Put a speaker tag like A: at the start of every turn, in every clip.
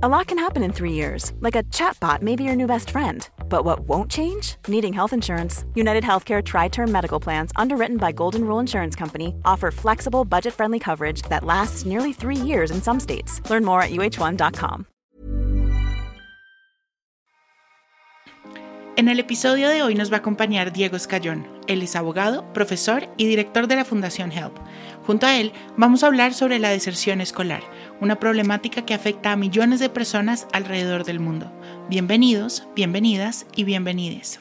A: A lot can happen in three years, like a chatbot may be your new best friend. But what won't change? Needing health insurance. United Healthcare Tri Term Medical Plans, underwritten by Golden Rule Insurance Company, offer flexible, budget friendly coverage that lasts nearly three years in some states. Learn more at uh1.com.
B: En el episodio de hoy nos va a acompañar Diego Escayón. Él es abogado, profesor y director de la Fundación HELP. Junto a él vamos a hablar sobre la deserción escolar, una problemática que afecta a millones de personas alrededor del mundo. Bienvenidos, bienvenidas y bienvenides.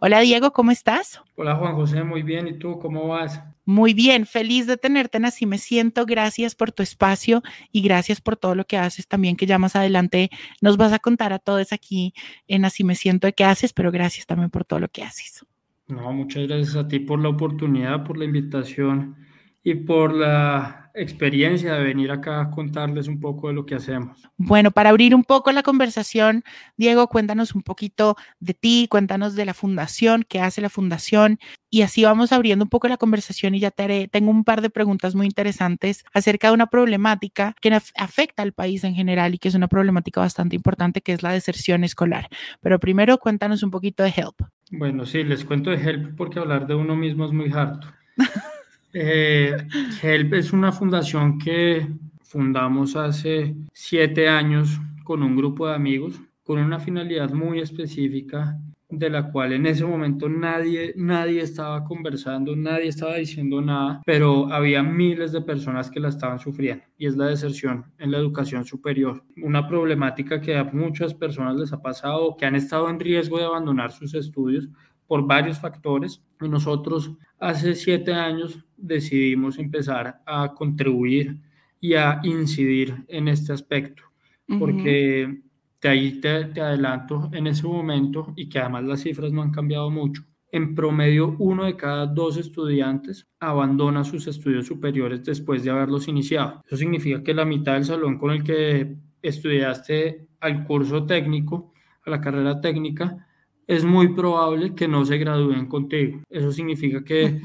B: Hola Diego, ¿cómo estás?
C: Hola Juan José, muy bien. ¿Y tú cómo vas?
B: Muy bien, feliz de tenerte en Así Me Siento. Gracias por tu espacio y gracias por todo lo que haces también, que ya más adelante nos vas a contar a todos aquí en Así Me Siento de qué haces, pero gracias también por todo lo que haces.
C: No, muchas gracias a ti por la oportunidad, por la invitación y por la experiencia de venir acá a contarles un poco de lo que hacemos.
B: Bueno, para abrir un poco la conversación, Diego, cuéntanos un poquito de ti, cuéntanos de la fundación, qué hace la fundación y así vamos abriendo un poco la conversación y ya te haré, tengo un par de preguntas muy interesantes acerca de una problemática que afecta al país en general y que es una problemática bastante importante que es la deserción escolar. Pero primero cuéntanos un poquito de HELP.
C: Bueno, sí, les cuento de HELP porque hablar de uno mismo es muy harto. Eh, HELP es una fundación que fundamos hace siete años con un grupo de amigos con una finalidad muy específica de la cual en ese momento nadie, nadie estaba conversando, nadie estaba diciendo nada, pero había miles de personas que la estaban sufriendo y es la deserción en la educación superior. Una problemática que a muchas personas les ha pasado, que han estado en riesgo de abandonar sus estudios por varios factores. Y nosotros hace siete años decidimos empezar a contribuir y a incidir en este aspecto, porque de ahí te, te, adelanto en ese momento y que además las cifras no han cambiado mucho. En promedio, uno de cada dos estudiantes abandona sus estudios superiores después de haberlos iniciado. Eso significa que la mitad del salón con el que estudiaste al curso técnico, a la carrera técnica, es muy probable que no se gradúen contigo. Eso significa que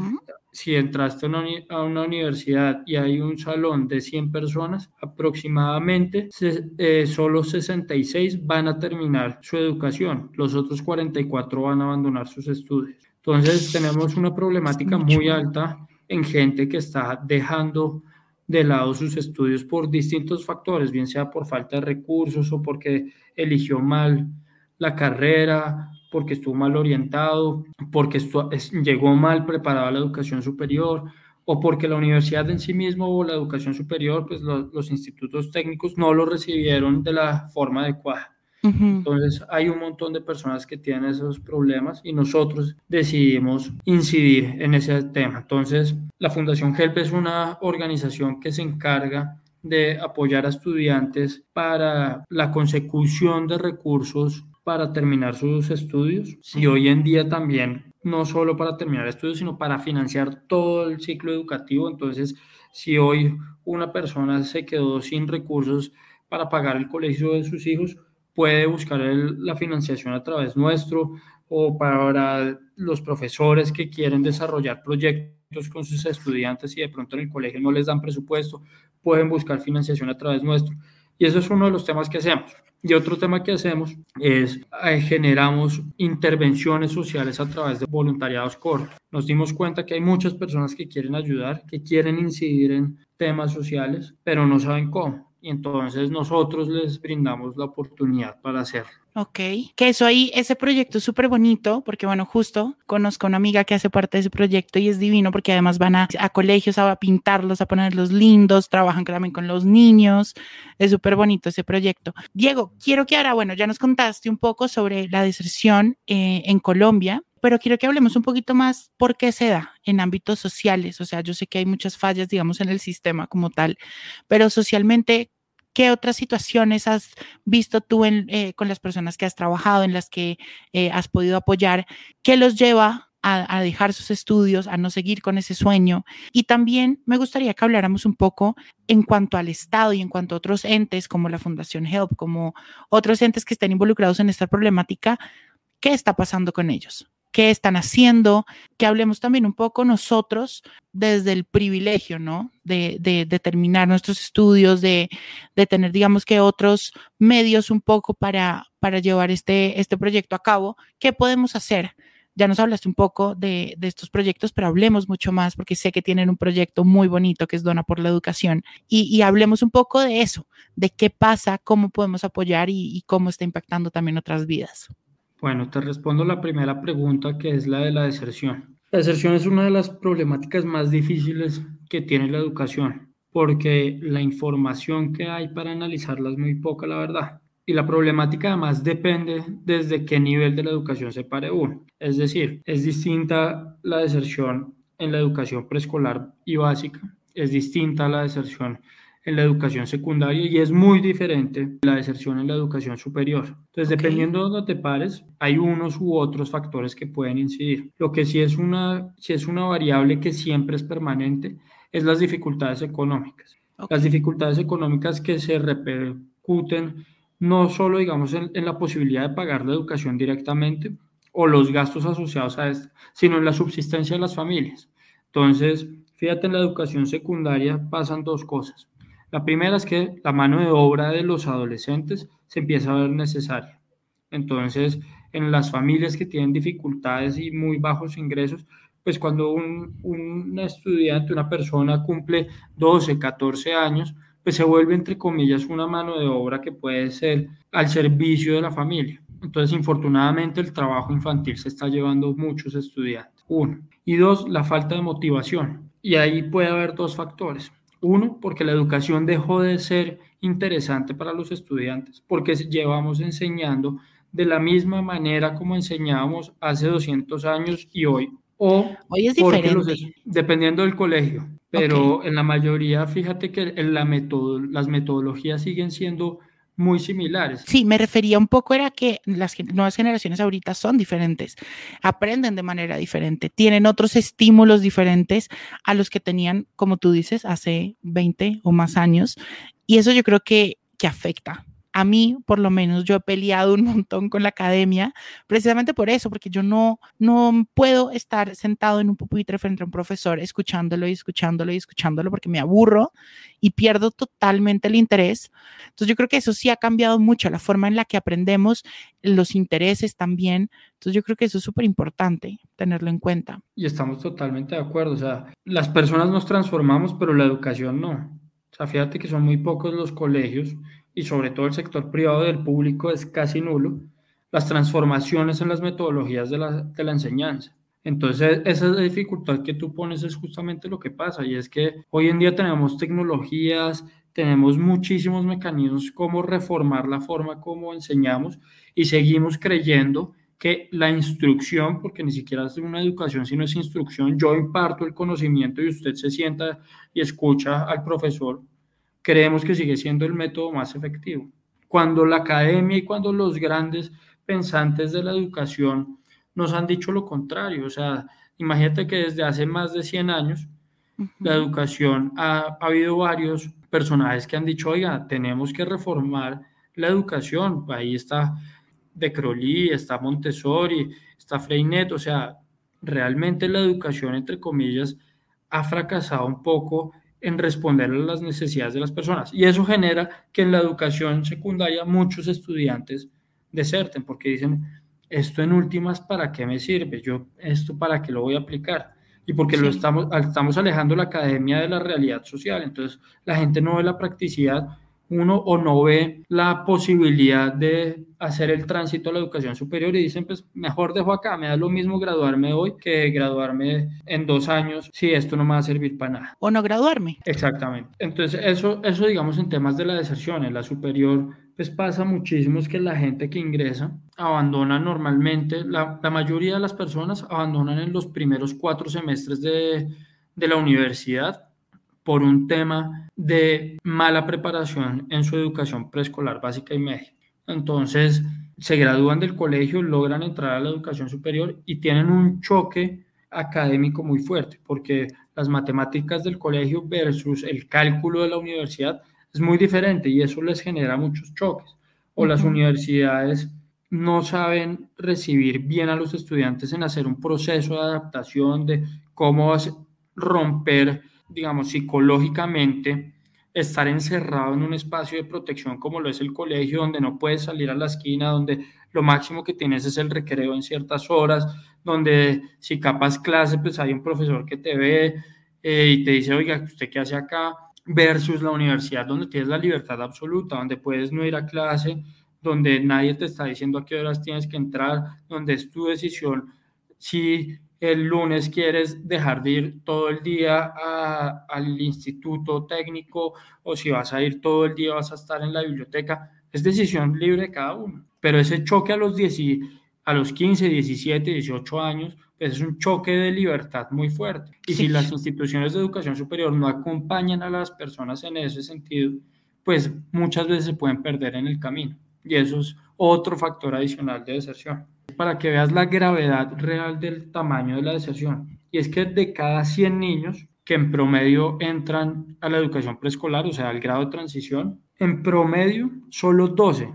C: si entraste a una, universidad y hay un salón de 100 personas, aproximadamente eh, solo 66 van a terminar su educación, los otros 44 van a abandonar sus estudios. Entonces tenemos una problemática muy alta en gente que está dejando de lado sus estudios por distintos factores, bien sea por falta de recursos o porque eligió mal la carrera porque estuvo mal orientado, porque llegó mal preparado a la educación superior o porque la universidad en sí mismo o la educación superior, pues los institutos técnicos no lo recibieron de la forma adecuada. Entonces hay un montón de personas que tienen esos problemas y nosotros decidimos incidir en ese tema. Entonces la Fundación HELP es una organización que se encarga de apoyar a estudiantes para la consecución de recursos para terminar sus estudios y hoy en día también no solo para terminar estudios, sino para financiar todo el ciclo educativo. Entonces, si hoy una persona se quedó sin recursos para pagar el colegio de sus hijos, puede buscar la financiación a través nuestro o para los profesores que quieren desarrollar proyectos con sus estudiantes y de pronto en el colegio no les dan presupuesto, pueden buscar financiación a través nuestro. Y eso es uno de los temas que hacemos. Y otro tema que hacemos es eh, generamos intervenciones sociales a través de voluntariados cortos. Nos dimos cuenta que hay muchas personas que quieren ayudar, que quieren incidir en temas sociales, pero no saben cómo y entonces nosotros les brindamos la oportunidad para hacerlo.
B: Ok, que eso ahí, ese proyecto es súper bonito porque bueno, justo conozco a una amiga que hace parte de ese proyecto y es divino porque además van a, a colegios a pintarlos, a ponerlos lindos, trabajan también con los niños, es súper bonito ese proyecto. Diego, quiero que ahora, bueno, ya nos contaste un poco sobre la deserción eh, en Colombia, pero quiero que hablemos un poquito más por qué se da en ámbitos sociales. O sea, yo sé que hay muchas fallas, digamos, en el sistema como tal, pero socialmente, ¿qué otras situaciones has visto tú eh, con las personas que has trabajado, en las que eh, has podido apoyar, ¿Qué los lleva a, dejar sus estudios, a no seguir con ese sueño. Y también me gustaría que habláramos un poco en cuanto al Estado y en cuanto a otros entes como la Fundación Help, como otros entes que estén involucrados en esta problemática, ¿qué está pasando con ellos? Qué están haciendo, que hablemos también un poco nosotros desde el privilegio, ¿no? De, de, terminar nuestros estudios, de, de, tener, digamos que otros medios un poco para, llevar este, este proyecto a cabo. ¿Qué podemos hacer? Ya nos hablaste un poco de, estos proyectos, pero hablemos mucho más porque sé que tienen un proyecto muy bonito que es Dona por la Educación y, hablemos un poco de eso, de qué pasa, cómo podemos apoyar y cómo está impactando también otras vidas.
C: Bueno, te respondo la primera pregunta que es la de la deserción. La deserción es una de las problemáticas más difíciles que tiene la educación porque la información que hay para analizarla es muy poca, la verdad. Y la problemática además depende desde qué nivel de la educación se pare uno. Es decir, es distinta la deserción en la educación preescolar y básica, es distinta la deserción en la educación secundaria y es muy diferente la deserción en la educación superior. Entonces, dependiendo de dónde te pares, hay unos u otros factores que pueden incidir. Lo que sí es una, sí es una variable que siempre es permanente es las dificultades económicas. Las dificultades económicas que se repercuten no solo, digamos, en, la posibilidad de pagar la educación directamente o los gastos asociados a esto, sino en la subsistencia de las familias. Entonces, fíjate, en la educación secundaria pasan dos cosas. La primera es que la mano de obra de los adolescentes se empieza a ver necesaria. Entonces, en las familias que tienen dificultades y muy bajos ingresos, pues cuando un, un estudiante, una persona cumple 12, 14 años, pues se vuelve, entre comillas, una mano de obra que puede ser al servicio de la familia. Entonces, infortunadamente, el trabajo infantil se está llevando muchos estudiantes. Uno. Y dos, la falta de motivación. Y ahí puede haber dos factores. Uno, porque la educación dejó de ser interesante para los estudiantes, porque llevamos enseñando de la misma manera como enseñábamos hace 200 años y hoy. O
B: hoy es diferente.
C: dependiendo del colegio pero en la mayoría, fíjate que en la metodo, las metodologías siguen siendo muy similares.
B: Sí, me refería un poco era que las nuevas generaciones ahorita son diferentes, aprenden de manera diferente, tienen otros estímulos diferentes a los que tenían, como tú dices, hace 20 o más años. Y eso yo creo que, que afecta a mí, por lo menos, yo he peleado un montón con la academia, precisamente por eso, porque yo no, no puedo estar sentado en un pupitre frente a un profesor escuchándolo y escuchándolo y escuchándolo porque me aburro y pierdo totalmente el interés. Entonces, yo creo que eso sí ha cambiado mucho, la forma en la que aprendemos, los intereses también. Entonces, yo creo que eso es súper importante tenerlo en cuenta.
C: Y estamos totalmente de acuerdo. O sea, las personas nos transformamos, pero la educación no. O sea, fíjate que son muy pocos los colegios y sobre todo el sector privado del público es casi nulo, las transformaciones en las metodologías de la, de la enseñanza. Entonces, esa dificultad que tú pones es justamente lo que pasa y es que hoy en día tenemos tecnologías, tenemos muchísimos mecanismos como reformar la forma como enseñamos y seguimos creyendo que la instrucción, porque ni siquiera es una educación, sino es instrucción, yo imparto el conocimiento y usted se sienta y escucha al profesor, creemos que sigue siendo el método más efectivo. Cuando la academia y cuando los grandes pensantes de la educación nos han dicho lo contrario, o sea, imagínate que desde hace más de 100 años la educación ha, ha, habido varios personajes que han dicho, oiga, tenemos que reformar la educación. Ahí está De Crowley, está Montessori, está Freinet, o sea, realmente la educación, entre comillas, ha fracasado un poco en responder a las necesidades de las personas. Y eso genera que en la educación secundaria muchos estudiantes deserten porque dicen, esto en últimas, ¿para qué me sirve? Yo, ¿esto para qué lo voy a aplicar? Y porque lo estamos, estamos alejando la academia de la realidad social. Entonces, la gente no ve la practicidad uno o no ve la posibilidad de hacer el tránsito a la educación superior y dicen, pues mejor dejo acá, me da lo mismo graduarme hoy que graduarme en dos años si esto no me va a servir para nada.
B: O no graduarme.
C: Exactamente. Entonces, eso, eso digamos en temas de la deserción, en la superior, pues pasa muchísimo es que la gente que ingresa abandona normalmente, la, la mayoría de las personas abandonan en los primeros cuatro semestres de, de la universidad por un tema de mala preparación en su educación preescolar básica y media. Entonces, se gradúan del colegio, logran entrar a la educación superior y tienen un choque académico muy fuerte, porque las matemáticas del colegio versus el cálculo de la universidad es muy diferente y eso les genera muchos choques. O las universidades no saben recibir bien a los estudiantes en hacer un proceso de adaptación de cómo romper, digamos, psicológicamente, estar encerrado en un espacio de protección como lo es el colegio, donde no puedes salir a la esquina, donde lo máximo que tienes es el recreo en ciertas horas, donde si capas clase, pues hay un profesor que te ve eh, y te dice, oiga, ¿usted qué hace acá? Versus la universidad, donde tienes la libertad absoluta, donde puedes no ir a clase, donde nadie te está diciendo a qué horas tienes que entrar, donde es tu decisión si el lunes quieres dejar de ir todo el día al instituto técnico o si vas a ir todo el día, vas a estar en la biblioteca, es decisión libre de cada uno. Pero ese choque a los, 10, a los 15, 17, 18 años, pues es un choque de libertad muy fuerte. Y si las instituciones de educación superior no acompañan a las personas en ese sentido, pues muchas veces se pueden perder en el camino. Y eso es otro factor adicional de deserción. Para que veas la gravedad real del tamaño de la deserción. Y es que de cada 100 niños que en promedio entran a la educación preescolar, o sea, al grado de transición, en promedio solo 12,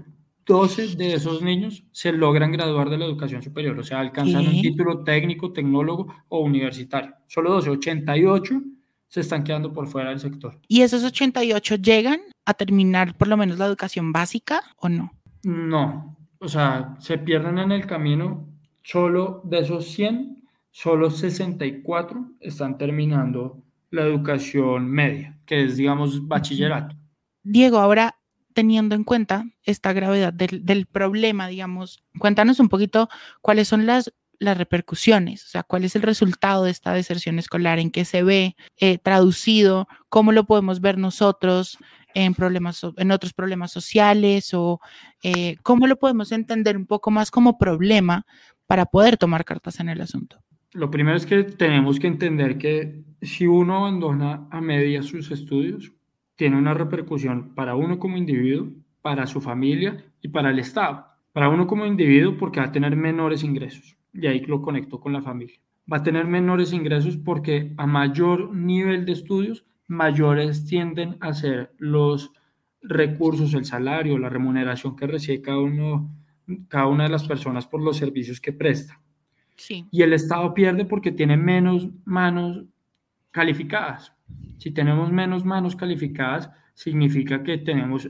C: 12 de esos niños se logran graduar de la educación superior, o sea, alcanzan un título técnico, tecnólogo o universitario. Solo 12, 88 se están quedando por fuera del sector.
B: ¿Y esos 88 llegan a terminar por lo menos la educación básica o no?
C: No, o sea, se pierden en el camino. Solo de esos 100, solo 64 están terminando la educación media, que es, digamos, bachillerato.
B: Diego, ahora teniendo en cuenta esta gravedad del, problema, digamos, cuéntanos un poquito cuáles son las, las repercusiones, o sea, cuál es el resultado de esta deserción escolar, en qué se ve eh, traducido, cómo lo podemos ver nosotros, en problemas, en otros problemas sociales o eh, cómo lo podemos entender un poco más como problema para poder tomar cartas en el asunto.
C: Lo primero es que tenemos que entender que si uno abandona a media sus estudios, tiene una repercusión para uno como individuo, para su familia y para el Estado. Para uno como individuo porque va a tener menores ingresos y ahí lo conecto con la familia. Va a tener menores ingresos porque a mayor nivel de estudios mayores tienden a ser los recursos, el salario, la remuneración que recibe cada, uno, cada una de las personas por los servicios que presta. Sí. Y el Estado pierde porque tiene menos manos calificadas. Si tenemos menos manos calificadas, significa que tenemos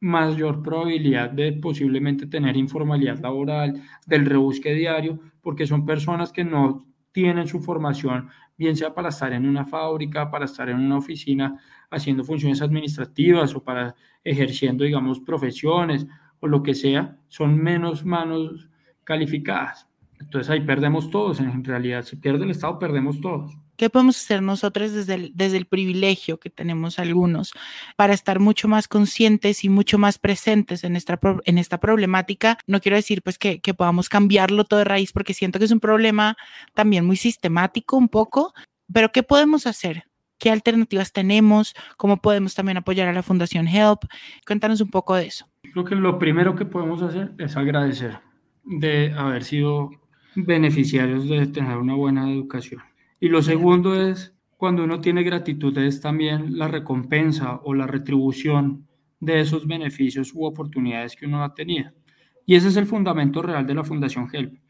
C: mayor probabilidad de posiblemente tener informalidad laboral, del rebusque diario, porque son personas que no tienen su formación bien sea para estar en una fábrica, para estar en una oficina haciendo funciones administrativas o para ejerciendo, digamos, profesiones o lo que sea, son menos manos calificadas. Entonces ahí perdemos todos, en realidad, si pierde el Estado, perdemos todos.
B: ¿Qué podemos hacer nosotros desde el, desde el privilegio que tenemos algunos para estar mucho más conscientes y mucho más presentes en esta, en esta problemática? No quiero decir pues que, que podamos cambiarlo todo de raíz porque siento que es un problema también muy sistemático un poco, pero ¿qué podemos hacer? ¿Qué alternativas tenemos? ¿Cómo podemos también apoyar a la Fundación Help? Cuéntanos un poco de eso.
C: Creo que lo primero que podemos hacer es agradecer de haber sido beneficiarios de tener una buena educación. Y lo segundo es, cuando uno tiene gratitud, es también la recompensa o la retribución de esos beneficios u oportunidades que uno ha tenido. Y ese es el fundamento real de la Fundación HELP.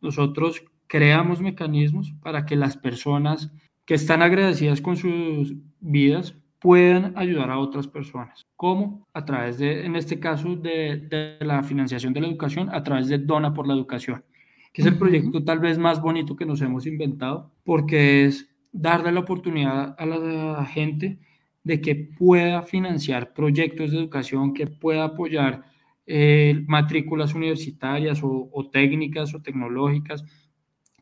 C: Nosotros creamos mecanismos para que las personas que están agradecidas con sus vidas puedan ayudar a otras personas. ¿Cómo? A través de, en este caso, de, de la financiación de la educación, a través de Dona por la Educación que es el proyecto tal vez más bonito que nos hemos inventado, porque es darle la oportunidad a la gente de que pueda financiar proyectos de educación, que pueda apoyar eh, matrículas universitarias o, o, técnicas o tecnológicas,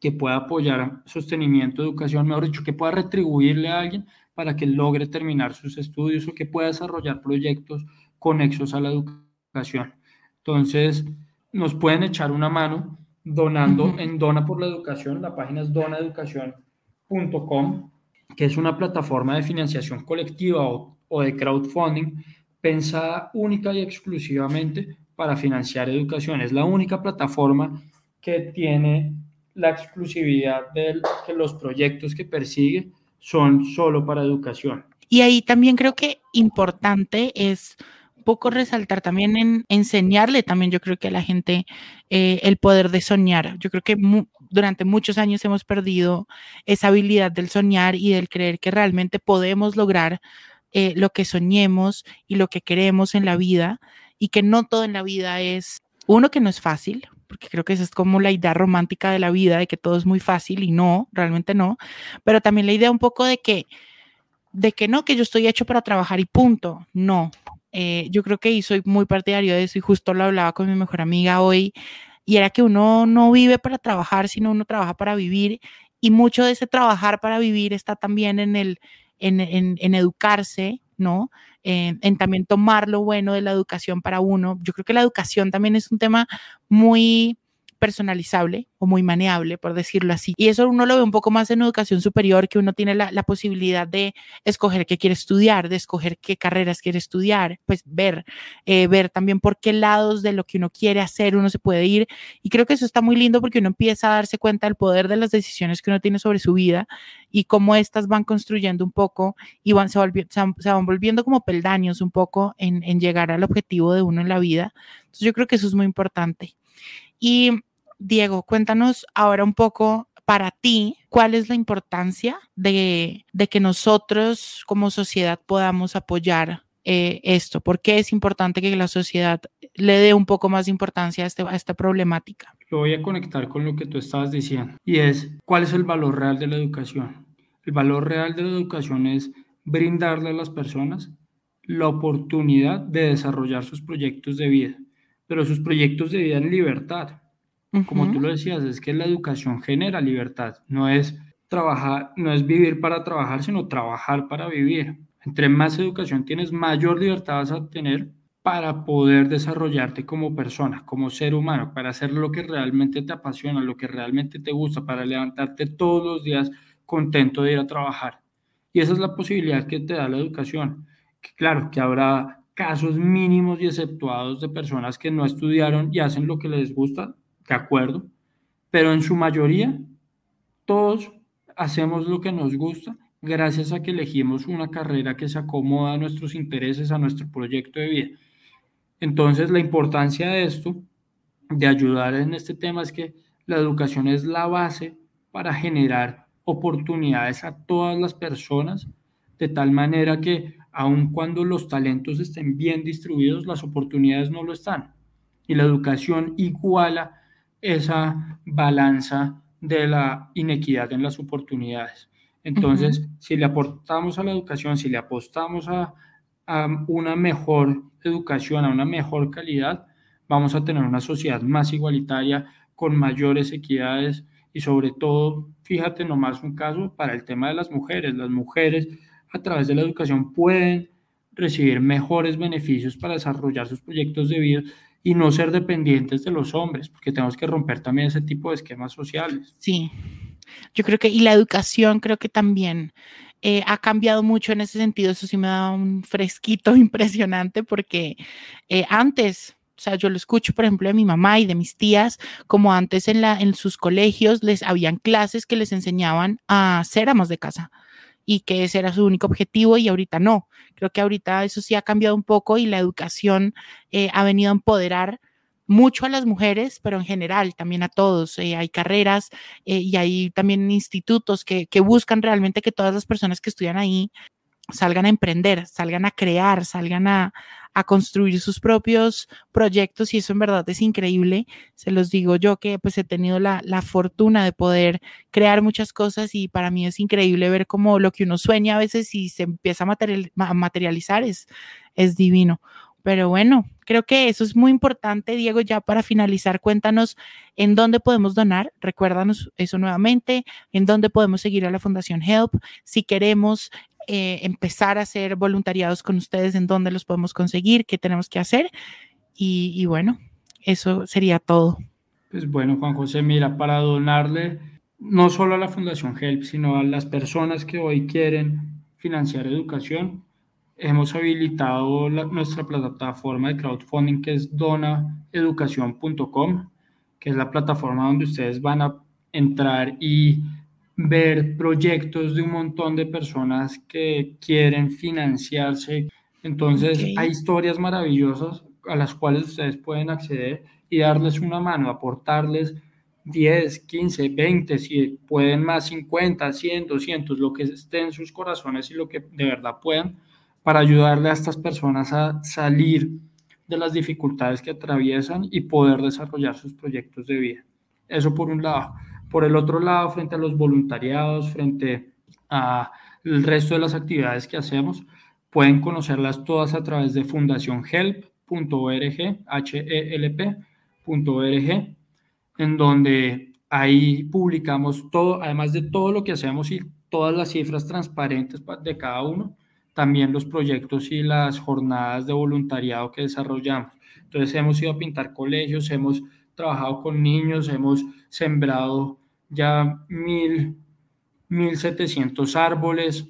C: que pueda apoyar sostenimiento de educación, mejor dicho, que pueda retribuirle a alguien para que logre terminar sus estudios o que pueda desarrollar proyectos conexos a la educación. Entonces, nos pueden echar una mano donando en Dona por la Educación. La página es donaeducación.com, que es una plataforma de financiación colectiva o, o, de crowdfunding pensada única y exclusivamente para financiar educación. Es la única plataforma que tiene la exclusividad de que los proyectos que persigue son solo para educación.
B: Y ahí también creo que importante es poco resaltar también en enseñarle también, yo creo que a la gente eh, el poder de soñar. Yo creo que durante muchos años hemos perdido esa habilidad del soñar y del creer que realmente podemos lograr eh, lo que soñemos y lo que queremos en la vida y que no todo en la vida es, uno, que no es fácil, porque creo que esa es como la idea romántica de la vida, de que todo es muy fácil y no, realmente no, pero también la idea un poco de que, de que no, que yo estoy hecho para trabajar y punto, no. Eh, yo creo que y soy muy partidario de eso y justo lo hablaba con mi mejor amiga hoy, y era que uno no vive para trabajar, sino uno trabaja para vivir y mucho de ese trabajar para vivir está también en el, en, en, en educarse, ¿no? en también tomar lo bueno de la educación para uno. Yo creo que la educación también es un tema muy personalizable o muy maneable, por decirlo así. Y eso uno lo ve un poco más en educación superior, que uno tiene la, posibilidad de escoger qué quiere estudiar, de escoger qué carreras quiere estudiar, pues ver, eh, ver también por qué lados de lo que uno quiere hacer uno se puede ir. Y creo que eso está muy lindo porque uno empieza a darse cuenta del poder de las decisiones que uno tiene sobre su vida y cómo estas van construyendo un poco y se, van volviendo como peldaños un poco en, en llegar al objetivo de uno en la vida. Entonces yo creo que eso es muy importante. Y Diego, cuéntanos ahora un poco para ti, ¿cuál es la importancia de, que nosotros como sociedad podamos apoyar eh, esto? ¿Por qué es importante que la sociedad le dé un poco más de importancia a, este, a esta problemática?
C: Lo voy a conectar con lo que tú estabas diciendo y es, ¿cuál es el valor real de la educación? El valor real de la educación es brindarle a las personas la oportunidad de desarrollar sus proyectos de vida, pero sus proyectos de vida en libertad, como tú lo decías, es que la educación genera libertad, no es trabajar, no es vivir para trabajar, sino trabajar para vivir. Entre más educación tienes, mayor libertad vas a tener para poder desarrollarte como persona, como ser humano, para hacer lo que realmente te apasiona, lo que realmente te gusta, para levantarte todos los días contento de ir a trabajar. Y esa es la posibilidad que te da la educación. Que claro, que habrá casos mínimos y exceptuados de personas que no estudiaron y hacen lo que les gusta, de acuerdo, pero en su mayoría todos hacemos lo que nos gusta gracias a que elegimos una carrera que se acomoda a nuestros intereses, a nuestro proyecto de vida. Entonces, la importancia de esto, de ayudar en este tema, es que la educación es la base para generar oportunidades a todas las personas, de tal manera que aun cuando los talentos estén bien distribuidos, las oportunidades no lo están. Y la educación iguala esa balanza de la inequidad en las oportunidades. Entonces, si le aportamos a la educación, si le apostamos a, una mejor educación, a una mejor calidad, vamos a tener una sociedad más igualitaria, con mayores equidades y sobre todo, fíjate nomás un caso para el tema de las mujeres. Las mujeres a través de la educación pueden recibir mejores beneficios para desarrollar sus proyectos de vida y no ser dependientes de los hombres, porque tenemos que romper también ese tipo de esquemas sociales.
B: Sí, yo creo que, y la educación creo que también eh, ha cambiado mucho en ese sentido, eso sí me da un fresquito impresionante, porque eh, antes, o sea, yo lo escucho, por ejemplo, de mi mamá y de mis tías, como antes en, la, en sus colegios les habían clases que les enseñaban a ser amas de casa y que ese era su único objetivo y ahorita no. Creo que ahorita eso sí ha cambiado un poco y la educación eh, ha venido a empoderar mucho a las mujeres, pero en general también a todos. Eh, hay carreras eh, y hay también institutos que, que buscan realmente que todas las personas que estudian ahí salgan a emprender, salgan a crear, salgan a, construir sus propios proyectos y eso en verdad es increíble. Se los digo yo que pues he tenido la, fortuna de poder crear muchas cosas y para mí es increíble ver cómo lo que uno sueña a veces y se empieza a, materializar es, es divino. Pero bueno, creo que eso es muy importante, Diego. Ya para finalizar, cuéntanos en dónde podemos donar. Recuérdanos eso nuevamente, en dónde podemos seguir a la Fundación Help. Si queremos eh, empezar a hacer voluntariados con ustedes, en dónde los podemos conseguir, qué tenemos que hacer. Y, bueno, eso sería todo.
C: Pues bueno, Juan José, mira, para donarle no solo a la Fundación HELP, sino a las personas que hoy quieren financiar educación, hemos habilitado nuestra plataforma de crowdfunding que es donaeducación.com, que es la plataforma donde ustedes van a entrar y ver proyectos de un montón de personas que quieren financiarse Entonces, hay historias maravillosas a las cuales ustedes pueden acceder y darles una mano, aportarles 10, 15, 20, si pueden más 50, 100, 200, lo que esté en sus corazones y lo que de verdad puedan, para ayudarle a estas personas a salir de las dificultades que atraviesan y poder desarrollar sus proyectos de vida. Eso por un lado. Por el otro lado, frente a los voluntariados, frente al resto de las actividades que hacemos, pueden conocerlas todas a través de fundacionhelp.org, H-E-L-P.org, en donde ahí publicamos todo, además de todo lo que hacemos y todas las cifras transparentes de cada uno, también los proyectos y las jornadas de voluntariado que desarrollamos. Entonces hemos ido a pintar colegios, hemos trabajado con niños, hemos sembrado ya mil, mil setecientos árboles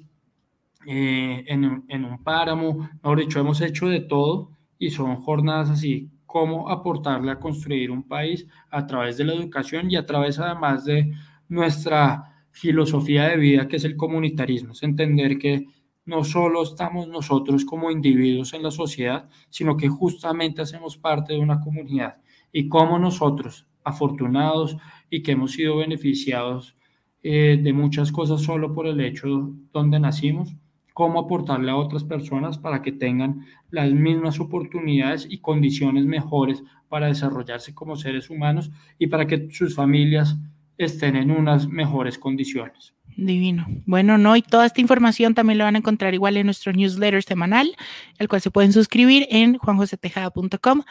C: eh, en, en, un páramo, mejor dicho, hemos hecho de todo y son jornadas así cómo aportarle a construir un país a través de la educación y a través además de nuestra filosofía de vida que es el comunitarismo, es entender que no solo estamos nosotros como individuos en la sociedad, sino que justamente hacemos parte de una comunidad. Y como nosotros, afortunados y que hemos sido beneficiados eh, de muchas cosas solo por el hecho donde nacimos, cómo aportarle a otras personas para que tengan las mismas oportunidades y condiciones mejores para desarrollarse como seres humanos y para que sus familias estén en unas mejores condiciones.
B: Divino. Bueno, no, y toda esta información también la van a encontrar igual en nuestro newsletter semanal, el cual se pueden suscribir en juanjosetejada.com,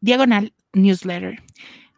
B: diagonal newsletter.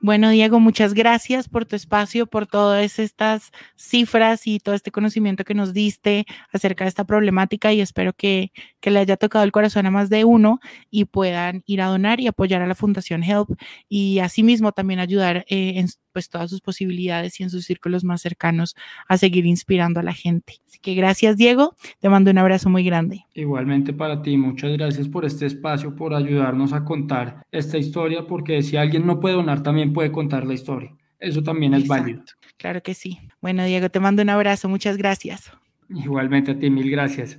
B: Bueno, Diego, muchas gracias por tu espacio, por todas estas cifras y todo este conocimiento que nos diste acerca de esta problemática y espero que, le haya tocado el corazón a más de uno y puedan ir a donar y apoyar a la Fundación Help y asimismo también ayudar eh, en pues, todas sus posibilidades y en sus círculos más cercanos a seguir inspirando a la gente. Así que gracias, Diego. Te mando un abrazo muy grande.
C: Igualmente para ti, muchas gracias por este espacio, por ayudarnos a contar esta historia, porque si alguien no puede donar, también puede contar la historia. Eso también es válido.
B: Claro que sí. Bueno, Diego, te mando un abrazo. Muchas gracias.
C: Igualmente a ti, mil gracias.